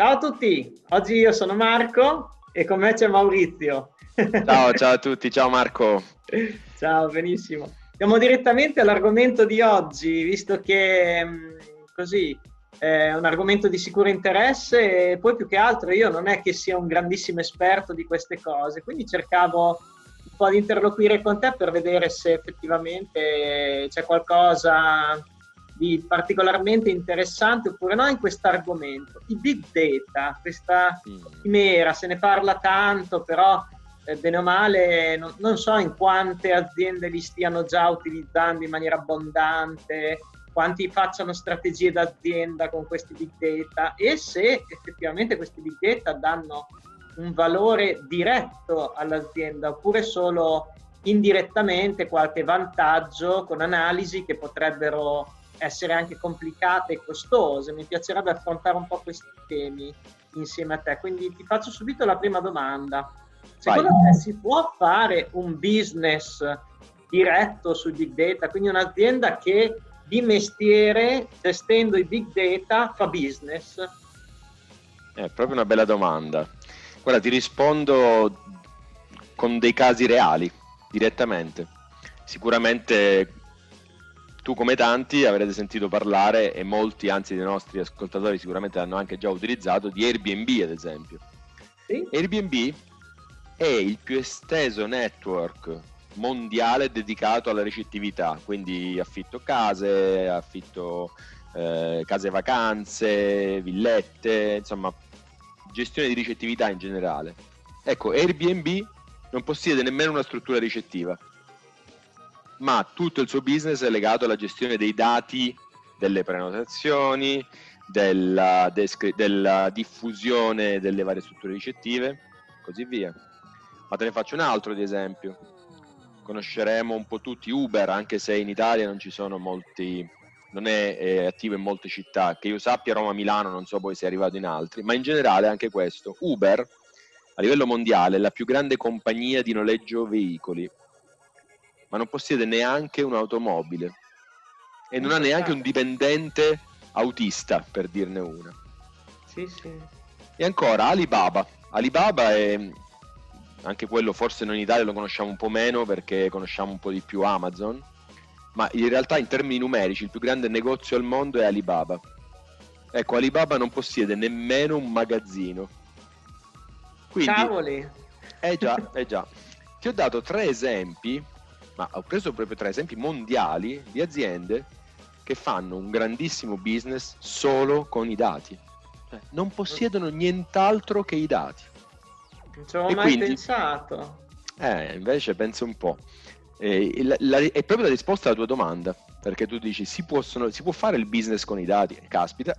Ciao a tutti, oggi io sono Marco e con me c'è Maurizio. Ciao, ciao a tutti, ciao Marco. Ciao, benissimo. Andiamo direttamente all'argomento di oggi, visto che mm, così è un argomento di sicuro interesse e poi più che altro io non è che sia un grandissimo esperto di queste cose, quindi cercavo un po' di interloquire con te per vedere se effettivamente c'è qualcosa di particolarmente interessante oppure no in questo argomento. I big data, questa mm. chimera, se ne parla tanto, però eh, bene o male non, non, so in quante aziende li stiano già utilizzando in maniera abbondante, quanti facciano strategie d'azienda con questi big data e se effettivamente questi big data danno un valore diretto all'azienda oppure solo indirettamente qualche vantaggio con analisi che potrebbero essere anche complicate e costose. Mi piacerebbe affrontare un po' questi temi insieme a te. Quindi ti faccio subito la prima domanda. Secondo Vai. te si può fare un business diretto sui big data, quindi un'azienda che di mestiere, gestendo i big data, fa business? È proprio una bella domanda. Guarda, ti rispondo con dei casi reali, direttamente. Sicuramente tu come tanti avrete sentito parlare e molti anzi dei nostri ascoltatori sicuramente l'hanno anche già utilizzato di Airbnb ad esempio. Sì? Airbnb è il più esteso network mondiale dedicato alla ricettività, quindi affitto case, affitto eh, case vacanze, villette, insomma gestione di ricettività in generale. Ecco, Airbnb non possiede nemmeno una struttura ricettiva ma tutto il suo business è legato alla gestione dei dati delle prenotazioni, della, descri- della diffusione delle varie strutture ricettive, così via. Ma te ne faccio un altro di esempio. Conosceremo un po' tutti Uber, anche se in Italia non ci sono molti, non è, è attivo in molte città. Che io sappia Roma, Milano, non so poi se è arrivato in altri, ma in generale anche questo. Uber a livello mondiale è la più grande compagnia di noleggio veicoli ma non possiede neanche un'automobile e non ha neanche un dipendente autista, per dirne una. Sì, sì. E ancora Alibaba. Alibaba è anche quello forse noi in Italia lo conosciamo un po' meno perché conosciamo un po' di più Amazon, ma in realtà in termini numerici il più grande negozio al mondo è Alibaba. Ecco, Alibaba non possiede nemmeno un magazzino. Quindi, Cavoli! Eh già, eh già. Ti ho dato tre esempi ma ho preso proprio tre esempi mondiali di aziende che fanno un grandissimo business solo con i dati. Cioè, non possiedono nient'altro che i dati. Non ci avevo mai quindi, pensato. Eh, invece penso un po'. Eh, la, la, è proprio la risposta alla tua domanda, perché tu dici si, possono, si può fare il business con i dati, caspita.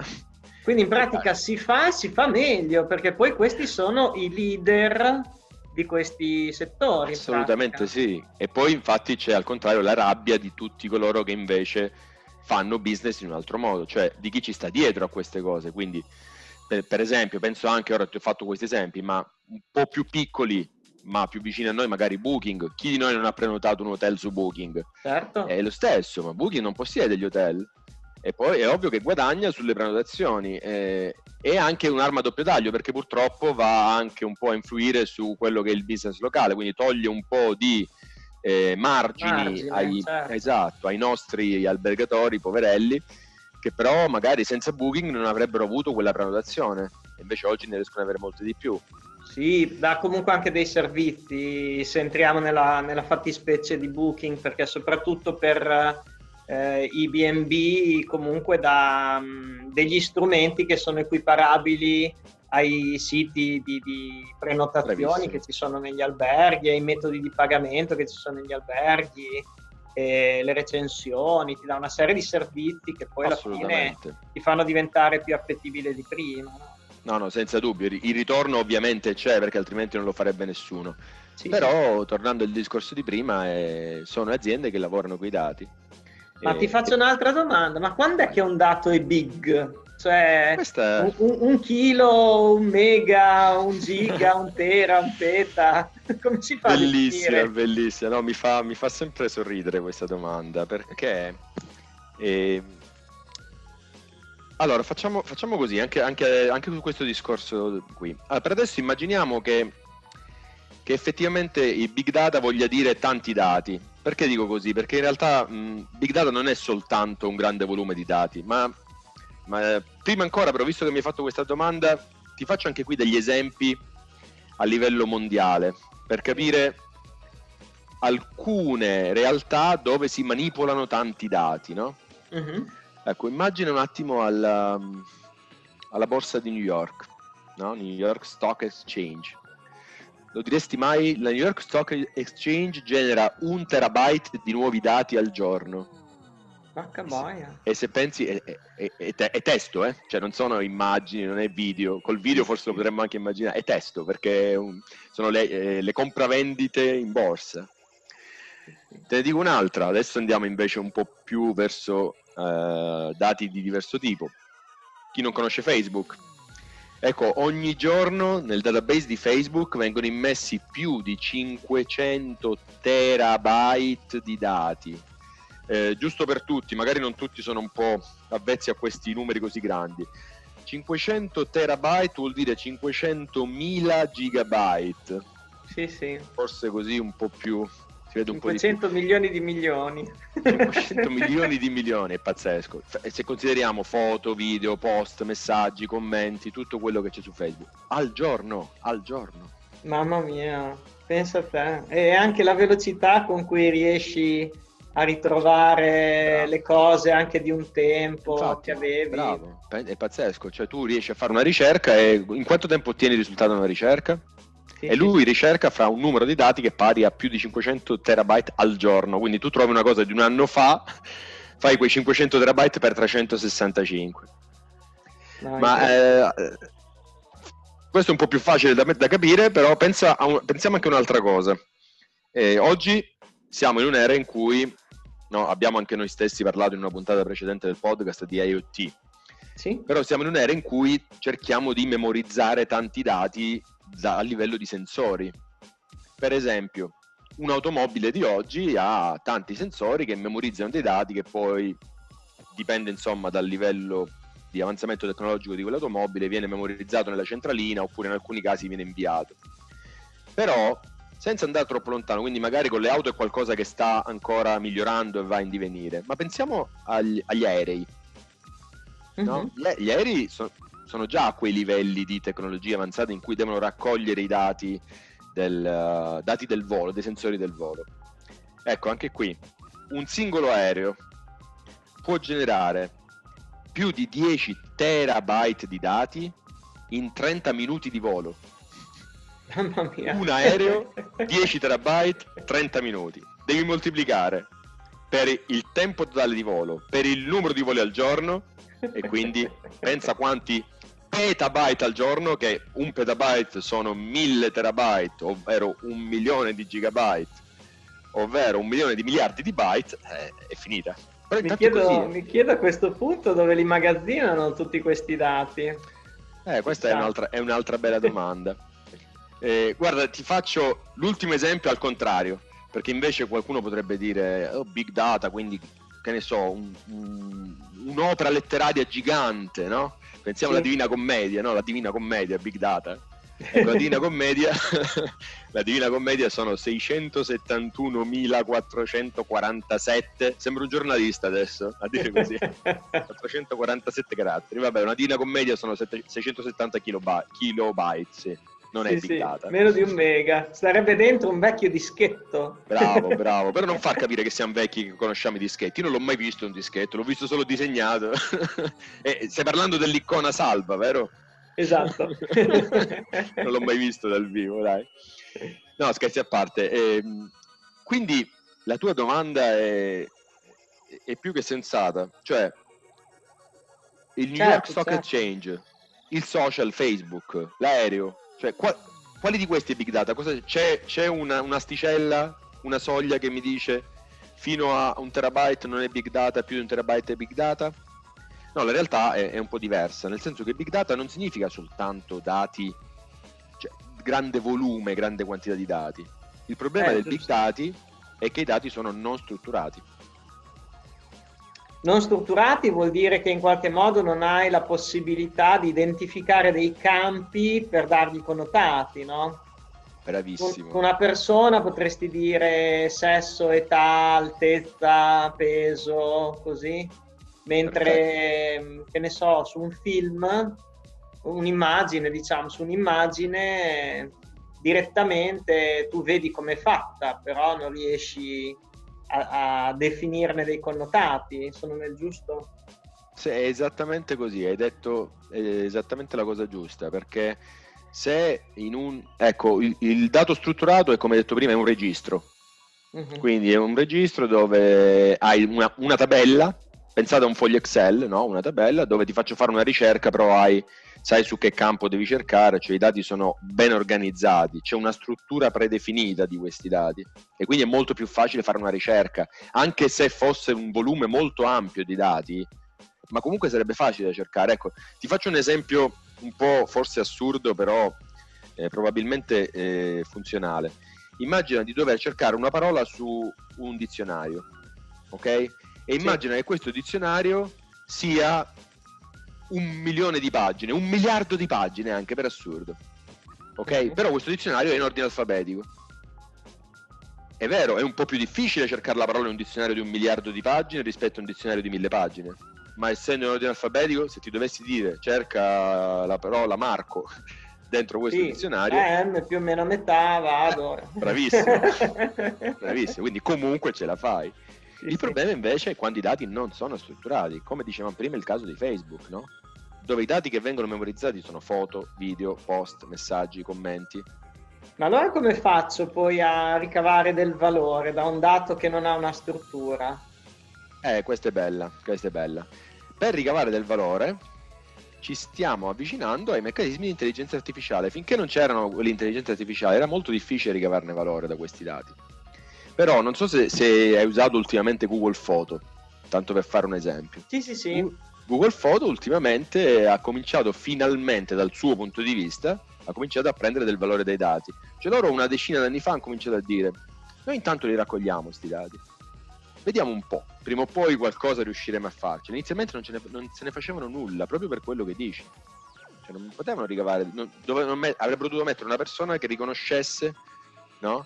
Quindi in pratica si fa si fa meglio, perché poi questi sono i leader di questi settori. Assolutamente sì. E poi infatti c'è al contrario la rabbia di tutti coloro che invece fanno business in un altro modo, cioè di chi ci sta dietro a queste cose. Quindi, per, per esempio, penso anche, ora ti ho fatto questi esempi, ma un po' più piccoli, ma più vicini a noi, magari Booking. Chi di noi non ha prenotato un hotel su Booking? Certo. È lo stesso, ma Booking non possiede gli hotel. E poi è ovvio che guadagna sulle prenotazioni. Eh, e anche un'arma a doppio taglio perché purtroppo va anche un po' a influire su quello che è il business locale, quindi toglie un po' di eh, margini Margine, ai, certo. esatto, ai nostri albergatori poverelli che però magari senza booking non avrebbero avuto quella prenotazione invece oggi ne riescono ad avere molte di più. Sì, dà comunque anche dei servizi se entriamo nella, nella fattispecie di booking perché soprattutto per eh, i BNB comunque da um, degli strumenti che sono equiparabili ai siti di, di prenotazioni Bravissimo. che ci sono negli alberghi, ai metodi di pagamento che ci sono negli alberghi, le recensioni, ti dà una serie di servizi che poi alla fine ti fanno diventare più appetibile di prima. No, no, senza dubbio. Il ritorno ovviamente c'è perché altrimenti non lo farebbe nessuno. Sì, Però, sì. tornando al discorso di prima, eh, sono aziende che lavorano con i dati ma ti faccio un'altra domanda, ma quando è che un dato è big? Cioè Questa... un, un, chilo, un mega, un giga, un tera, un peta? Come si fa bellissima, bellissima. No, mi, fa, mi fa sempre sorridere questa domanda perché eh, allora facciamo, facciamo così, anche, anche, anche, su questo discorso qui. Allora, per adesso immaginiamo che, che, effettivamente il big data voglia dire tanti dati. Perché dico così? Perché in realtà mh, big data non è soltanto un grande volume di dati, ma, ma eh, prima ancora, però, visto che mi hai fatto questa domanda, ti faccio anche qui degli esempi a livello mondiale per capire alcune realtà dove si manipolano tanti dati, no? Uh-huh. Ecco, immagina un attimo alla, alla borsa di New York, no? New York Stock Exchange. Lo diresti mai? La New York Stock Exchange genera un terabyte di nuovi dati al giorno. Porca boia. E se pensi, è, è, è, è, testo, eh? Cioè non sono immagini, non è video. Col video forse lo potremmo anche immaginare. È testo, perché sono le, eh, le compravendite in borsa. Te ne dico un'altra, adesso andiamo invece un po' più verso eh, dati di diverso tipo. Chi non conosce Facebook? Ecco, ogni giorno nel database di Facebook vengono immessi più di 500 terabyte di dati. Eh, giusto per tutti, magari non tutti sono un po' avvezzi a questi numeri così grandi. 500 terabyte vuol dire 500.000 gigabyte. Sì, sì. Forse così un po' più si vede un 500 po' di milioni di milioni. 500 milioni di milioni, è pazzesco. Se consideriamo foto, video, post, messaggi, commenti, tutto quello che c'è su Facebook. Al giorno, al giorno. Mamma mia, pensa a te. E anche la velocità con cui riesci a ritrovare bravo. le cose anche di un tempo Infatti, che avevi. Bravo, è pazzesco. Cioè tu riesci a fare una ricerca e in quanto tempo ottieni il risultato di una ricerca? Sì, e lui sì. ricerca fra un numero di dati che pari a più di 500 terabyte al giorno. Quindi tu trovi una cosa di un anno fa, fai quei 500 terabyte per 365. No, Ma eh, questo è un po' più facile da, da capire, però pensa un, pensiamo anche a un'altra cosa. Eh, oggi siamo in un'era in cui no, abbiamo anche noi stessi parlato in una puntata precedente del podcast di IoT. Sì. Però siamo in un'era in cui cerchiamo di memorizzare tanti dati da, a livello di sensori. Per esempio, un'automobile di oggi ha tanti sensori che memorizzano dei dati che poi dipende insomma dal livello di avanzamento tecnologico di quell'automobile, viene memorizzato nella centralina oppure in alcuni casi viene inviato. Però senza andare troppo lontano, quindi magari con le auto è qualcosa che sta ancora migliorando e va in divenire, ma pensiamo agli, agli aerei. No? Mm-hmm. Gli, aerei so, sono già a quei livelli di tecnologia avanzata in cui devono raccogliere i dati del, uh, dati del volo, dei sensori del volo. Ecco, anche qui, un singolo aereo può generare più di 10 terabyte di dati in 30 minuti di volo. Mamma mia. Un aereo, 10 terabyte, 30 minuti. Devi moltiplicare per il tempo totale di volo, per il numero di voli al giorno e quindi pensa quanti petabyte al giorno, che un petabyte sono mille terabyte, ovvero un milione di gigabyte, ovvero un milione di miliardi di byte, eh, è finita. Mi chiedo, mi chiedo, a questo punto dove li magazzinano tutti questi dati. Eh, questa è un'altra, è un'altra, bella domanda. Eh, guarda, ti faccio l'ultimo esempio al contrario, perché invece qualcuno potrebbe dire oh, big data, quindi che ne so, un, un, un'opera letteraria gigante, no? Pensiamo sì. alla Divina Commedia, no? La Divina Commedia, Big Data. Ecco, la Divina Commedia, la Divina Commedia sono 671.447, sembra un giornalista adesso a dire così, 447 caratteri, vabbè una Divina Commedia sono 670 kilobyte, kilobyte sì non sì, è Big Data. meno di un mega, sarebbe dentro un vecchio dischetto. Bravo, bravo, però non far capire che siamo vecchi che conosciamo i dischetti. Io non l'ho mai visto un dischetto, l'ho visto solo disegnato. e stai parlando dell'icona salva, vero? Esatto. non l'ho mai visto dal vivo, dai. No, scherzi a parte. Eh, quindi la tua domanda è, è, più che sensata, cioè il New certo, York Stock certo. Exchange, il social Facebook, l'aereo, cioè, qua, quali di questi è big data? Cosa, c'è, c'è una, un'asticella, una soglia che mi dice fino a un terabyte non è big data, più di un terabyte è big data? No, la realtà è, è un po' diversa, nel senso che big data non significa soltanto dati, cioè grande volume, grande quantità di dati. Il problema eh, del big data è che i dati sono non strutturati. Non strutturati vuol dire che in qualche modo non hai la possibilità di identificare dei campi per dargli connotati, no? Bravissimo. Con una persona potresti dire sesso, età, altezza, peso, così. Mentre, Perfetto. che ne so, su un film, un'immagine, diciamo, su un'immagine direttamente tu vedi com'è fatta, però non riesci a, a definirne dei connotati. Sono nel giusto? Sì, è esattamente così, hai detto esattamente la cosa giusta, perché se in un... Ecco, il, il dato strutturato è come detto prima, è un registro. Uh-huh. Quindi è un registro dove hai una, una, tabella, pensate a un foglio Excel, no? una tabella dove ti faccio fare una ricerca, però hai, sai su che campo devi cercare, cioè i dati sono ben organizzati, c'è una struttura predefinita di questi dati e quindi è molto più facile fare una ricerca, anche se fosse un volume molto ampio di dati, ma comunque sarebbe facile da cercare. Ecco, ti faccio un esempio un po' forse assurdo, però eh, probabilmente eh, funzionale. Immagina di dover cercare una parola su un dizionario, ok? E immagina sì. che questo dizionario sia un milione di pagine, un miliardo di pagine anche per assurdo, ok? Però questo dizionario è in ordine alfabetico. È vero, è un po' più difficile cercare la parola in un dizionario di un miliardo di pagine rispetto a un dizionario di mille pagine ma essendo in ordine alfabetico, se ti dovessi dire cerca la parola Marco dentro questo sì, dizionario, M più o meno a metà vado. Bravissimo, bravissimo, quindi comunque ce la fai. Il problema invece è quando i dati non sono strutturati, come dicevamo prima il caso di Facebook, no? Dove i dati che vengono memorizzati sono foto, video, post, messaggi, commenti. Ma allora come faccio poi a ricavare del valore da un dato che non ha una struttura? Eh, questa è bella, questa è bella. Per ricavare del valore ci stiamo avvicinando ai meccanismi di intelligenza artificiale. Finché non c'erano l'intelligenza artificiale era molto difficile ricavarne valore da questi dati. Però non so se, se hai usato ultimamente Google Photo, tanto per fare un esempio. Sì, sì, sì. Google Photo ultimamente ha cominciato finalmente dal suo punto di vista, ha cominciato a prendere del valore dai dati. Cioè loro una decina di anni fa hanno cominciato a dire, noi intanto li raccogliamo questi dati Vediamo un po', prima o poi qualcosa riusciremo a farci. Inizialmente non, ne, non se ne facevano nulla, proprio per quello che dici. Cioè non potevano ricavare, non, dove, non met, avrebbero dovuto mettere una persona che riconoscesse no?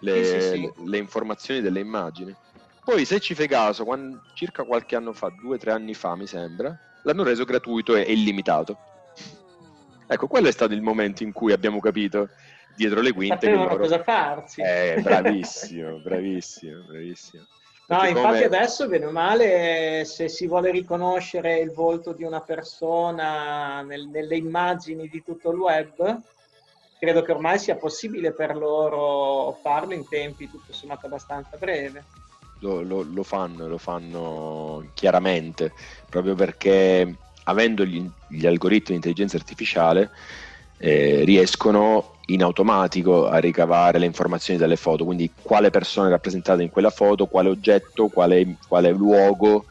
le, sì, sì, sì. le, informazioni delle immagini. Poi se ci fai caso, quando, circa qualche anno fa, due o tre anni fa mi sembra, l'hanno reso gratuito e, e illimitato. Ecco, quello è stato il momento in cui abbiamo capito dietro le quinte. Sapevano loro... cosa farsi. Eh, bravissimo, bravissimo, bravissimo. No, infatti come... adesso, bene o male, se si vuole riconoscere il volto di una persona nel, nelle immagini di tutto il web, credo che ormai sia possibile per loro farlo in tempi tutto sommato abbastanza breve. Lo, lo, lo fanno, lo fanno chiaramente, proprio perché avendo gli, gli algoritmi di intelligenza artificiale eh, riescono in automatico a ricavare le informazioni dalle foto, quindi quale persona è rappresentata in quella foto, quale oggetto, quale, quale luogo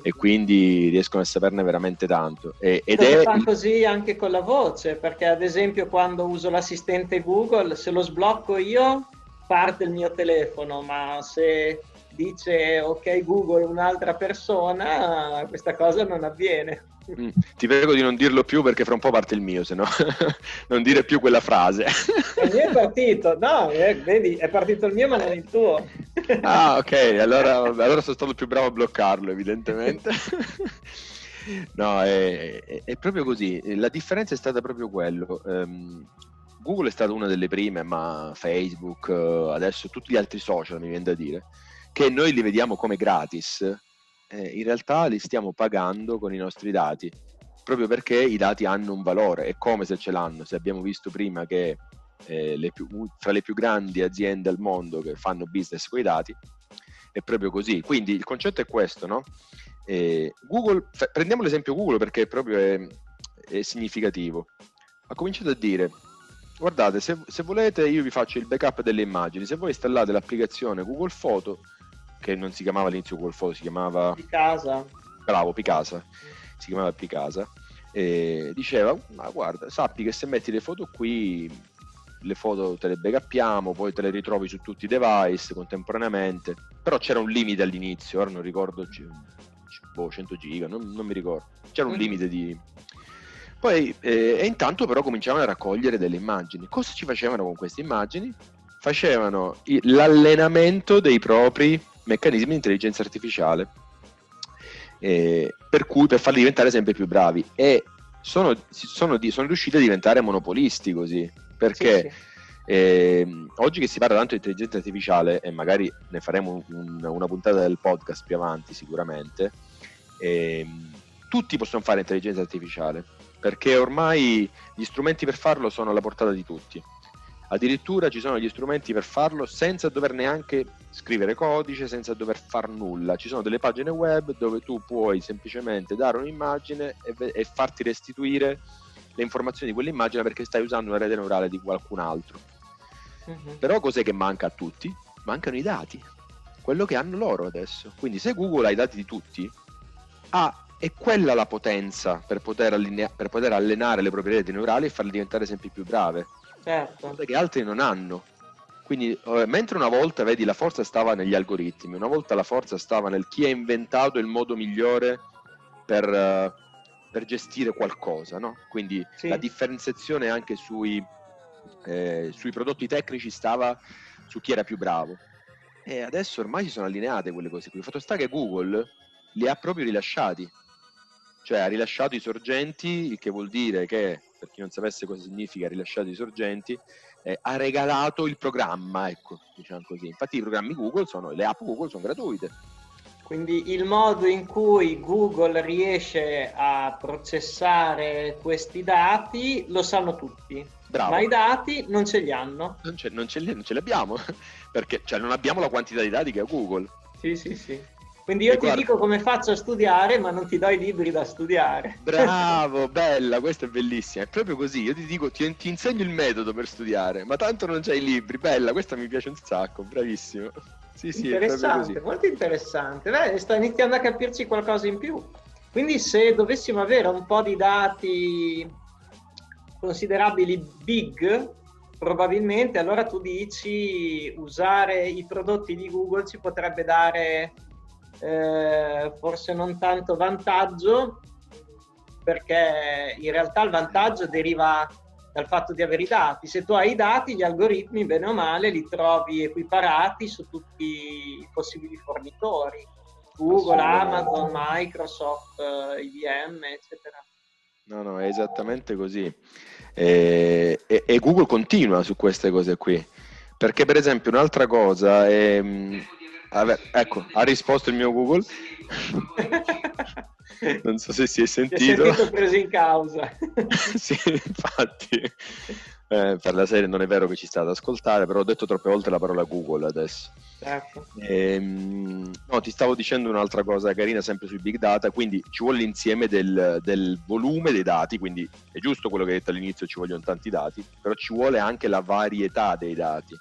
e quindi riescono a saperne veramente tanto. E, ed è fa così anche con la voce, perché ad esempio quando uso l'assistente Google, se lo sblocco io parte il mio telefono, ma se dice ok Google un'altra persona, questa cosa non avviene. Mm, ti prego di non dirlo più perché fra un po' parte il mio, se no non dire più quella frase. Il mio è partito, no, eh, vedi, è partito il mio ma non il tuo. Ah, ok, allora, allora sono stato più bravo a bloccarlo, evidentemente. No, è, è, è, proprio così. La differenza è stata proprio quello. Um, Google è stata una delle prime, ma Facebook, adesso tutti gli altri social, mi viene da dire, che noi li vediamo come gratis, eh, in realtà li stiamo pagando con i nostri dati, proprio perché i dati hanno un valore, è come se ce l'hanno, se abbiamo visto prima che eh, le più, fra le più grandi aziende al mondo che fanno business con i dati, è proprio così. Quindi il concetto è questo, no? Eh, Google, prendiamo l'esempio Google perché proprio è, è significativo. Ha cominciato a dire guardate, se, se, volete io vi faccio il backup delle immagini, se voi installate l'applicazione Google Photo che non si chiamava all'inizio Photo, si chiamava... Picasa. Bravo, Picasa. Si chiamava Picasa. E diceva, ma guarda, sappi che se metti le foto qui, le foto te le backuppiamo, poi te le ritrovi su tutti i device contemporaneamente. Però c'era un limite all'inizio, ora non ricordo boh, 100 giga, non, non mi ricordo. C'era un mm. limite di... Poi, eh, e intanto però cominciavano a raccogliere delle immagini. Cosa ci facevano con queste immagini? Facevano l'allenamento dei propri meccanismi di intelligenza artificiale, eh, per cui per farli diventare sempre più bravi. E sono, sono, sono riusciti a diventare monopolisti così, perché... Sì, sì eh, oggi che si parla tanto di intelligenza artificiale, e magari ne faremo un, una puntata del podcast più avanti sicuramente, eh, tutti possono fare intelligenza artificiale, perché ormai gli strumenti per farlo sono alla portata di tutti. Addirittura ci sono gli strumenti per farlo senza dover neanche scrivere codice, senza dover far nulla. Ci sono delle pagine web dove tu puoi semplicemente dare un'immagine e, e farti restituire le informazioni di quell'immagine perché stai usando una rete neurale di qualcun altro. Uh-huh. Però cos'è che manca a tutti? Mancano i dati, quello che hanno loro adesso. Quindi se Google ha i dati di tutti, ha, è quella la potenza per poter, allinea- per poter allenare le proprie reti neurali e farle diventare sempre più brave. Certo. Che altri non hanno. Quindi, eh, mentre una volta, vedi, la forza stava negli algoritmi, una volta la forza stava nel chi ha inventato il modo migliore per, uh, per gestire qualcosa, no? Quindi sì. la differenziazione anche sui, eh, sui prodotti tecnici stava su chi era più bravo. E adesso ormai si sono allineate quelle cose qui. Il fatto sta che Google li ha proprio rilasciati, cioè ha rilasciato i sorgenti, il che vuol dire che, per chi non sapesse cosa significa rilasciato i sorgenti, eh, ha regalato il programma, ecco, diciamo così. Infatti i programmi Google sono, le app Google sono gratuite quindi il modo in cui Google riesce a processare questi dati lo sanno tutti, Bravo. ma i dati non ce li hanno. Non ce, non ce, li, non ce li abbiamo, perché cioè, non abbiamo la quantità di dati che ha Google. Sì, sì, sì. Quindi io e ti guarda... dico come faccio a studiare, ma non ti do i libri da studiare. Bravo, bella, questa è bellissima. È proprio così. Io ti dico, ti, ti insegno il metodo per studiare, ma tanto non c'hai i libri. Bella, questa mi piace un sacco, bravissimo. Sì, sì, interessante, molto interessante. Beh, sta iniziando a capirci qualcosa in più. Quindi se dovessimo avere un po' di dati considerabili big, probabilmente allora tu dici usare i prodotti di Google ci potrebbe dare eh, forse non tanto vantaggio, perché in realtà il vantaggio deriva dal fatto di avere i dati. Se tu hai i dati, gli algoritmi, bene o male, li trovi equiparati su tutti i possibili fornitori. Google, Amazon, Microsoft, IBM, eccetera. No, no, è esattamente così. E, e, e, Google continua su queste cose qui. Perché, per esempio, un'altra cosa è. Vabbè, ecco, ha risposto il mio Google. non so se si è sentito. Si è sentito preso in causa. sì, infatti. Eh, per la serie non è vero che ci sta ad ascoltare, però ho detto troppe volte la parola Google adesso. Ecco. Ehm, no, ti stavo dicendo un'altra cosa carina sempre sui big data, quindi ci vuole l'insieme del, del, volume dei dati, quindi è giusto quello che hai detto all'inizio, ci vogliono tanti dati, però ci vuole anche la varietà dei dati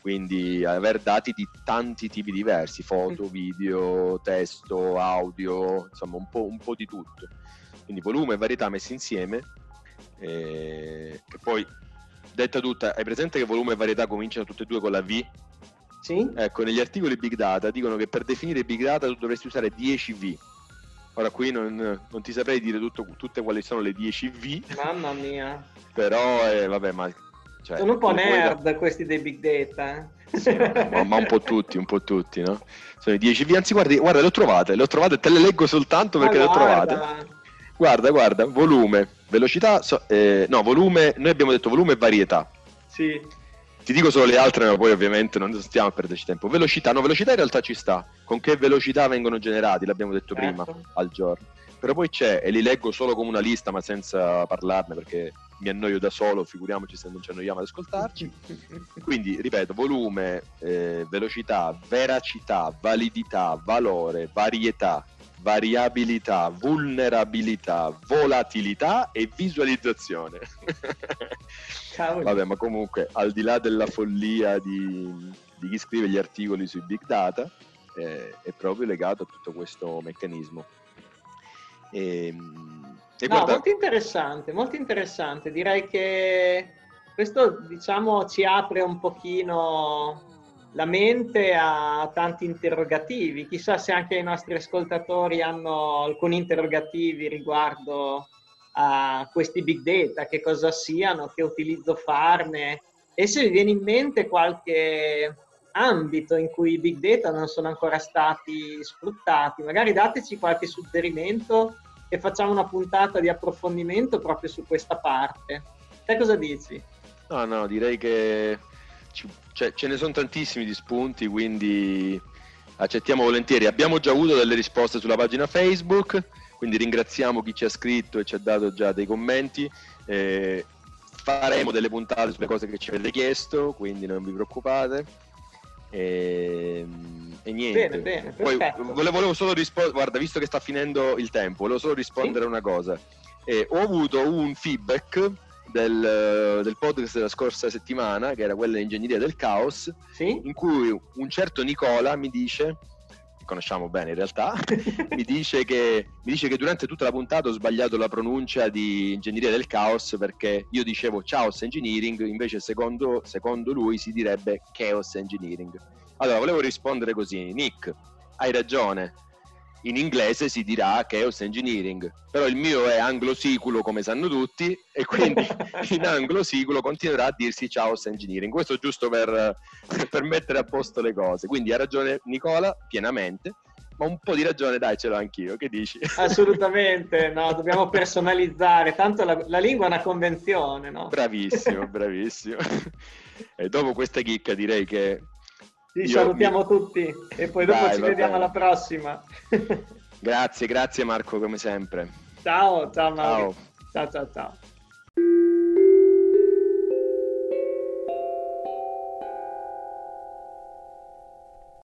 quindi aver dati di tanti tipi diversi, foto, video, testo, audio, insomma un po', un po di tutto. Quindi volume e varietà messi insieme, eh, che poi, detta tutta, hai presente che volume e varietà cominciano tutte e due con la V? Sì. Ecco, negli articoli Big Data dicono che per definire Big Data tu dovresti usare 10 V. Ora qui non, non ti saprei dire tutto, tutte quali sono le 10 V. Mamma mia. Però, eh, vabbè, ma cioè, Sono un po' nerd da... questi dei big data. Eh? Sì, ma, ma, un po' tutti, un po' tutti, no? Sono i 10 V, anzi guarda, guarda, le ho trovate, le ho trovate, te le leggo soltanto perché le ho trovate. Guarda, guarda, volume, velocità, so, eh, no, volume, noi abbiamo detto volume e varietà. Sì. Ti dico solo le altre, ma poi ovviamente non stiamo a perderci tempo. Velocità, no, velocità in realtà ci sta. Con che velocità vengono generati, l'abbiamo detto certo. prima, al giorno. Però poi c'è, e li leggo solo come una lista, ma senza parlarne perché mi annoio da solo, figuriamoci se non ci annoiamo ad ascoltarci. Quindi, ripeto, volume, eh, velocità, veracità, validità, valore, varietà, variabilità, vulnerabilità, volatilità e visualizzazione. Vabbè, ma comunque, al di là della follia di, di chi scrive gli articoli sui big data, eh, è proprio legato a tutto questo meccanismo. E, ehm, e no, guarda... molto interessante, molto interessante. Direi che questo diciamo ci apre un pochino la mente ha tanti interrogativi. Chissà se anche i nostri ascoltatori hanno alcuni interrogativi riguardo a questi big data, che cosa siano, che utilizzo farne e se vi viene in mente qualche ambito in cui i big data non sono ancora stati sfruttati, magari dateci qualche suggerimento e facciamo una puntata di approfondimento proprio su questa parte. Te cosa dici? No, no, direi che ci, cioè, ce ne sono tantissimi di spunti, quindi accettiamo volentieri. Abbiamo già avuto delle risposte sulla pagina Facebook, quindi ringraziamo chi ci ha scritto e ci ha dato già dei commenti. Eh, faremo delle puntate sulle cose che ci avete chiesto, quindi non vi preoccupate. E, e niente. Bene, bene, Poi volevo, volevo solo rispondere, guarda, visto che sta finendo il tempo, volevo solo rispondere a una cosa. Eh, ho avuto un feedback del, del, podcast della scorsa settimana, che era quella di Ingegneria del Caos, sì? in cui un certo Nicola mi dice conosciamo bene in realtà, mi, dice che, mi dice che durante tutta la puntata ho sbagliato la pronuncia di Ingegneria del Caos perché io dicevo Chaos Engineering, invece secondo, secondo lui si direbbe Chaos Engineering. Allora, volevo rispondere così, Nick, hai ragione, in inglese si dirà Chaos Engineering, però il mio è anglosiculo come sanno tutti e quindi in anglosiculo continuerà a dirsi Chaos Engineering. Questo giusto per, per mettere a posto le cose. Quindi ha ragione Nicola pienamente, ma un po' di ragione dai ce l'ho anch'io, che dici? Assolutamente, no, dobbiamo personalizzare, tanto la, la lingua è una convenzione, no? Bravissimo, bravissimo. E dopo questa chicca direi che ci salutiamo mi... tutti e poi dopo Dai, ci vediamo alla prossima. grazie, grazie Marco come sempre. Ciao, ciao Mario. Ciao, ciao, ciao. ciao.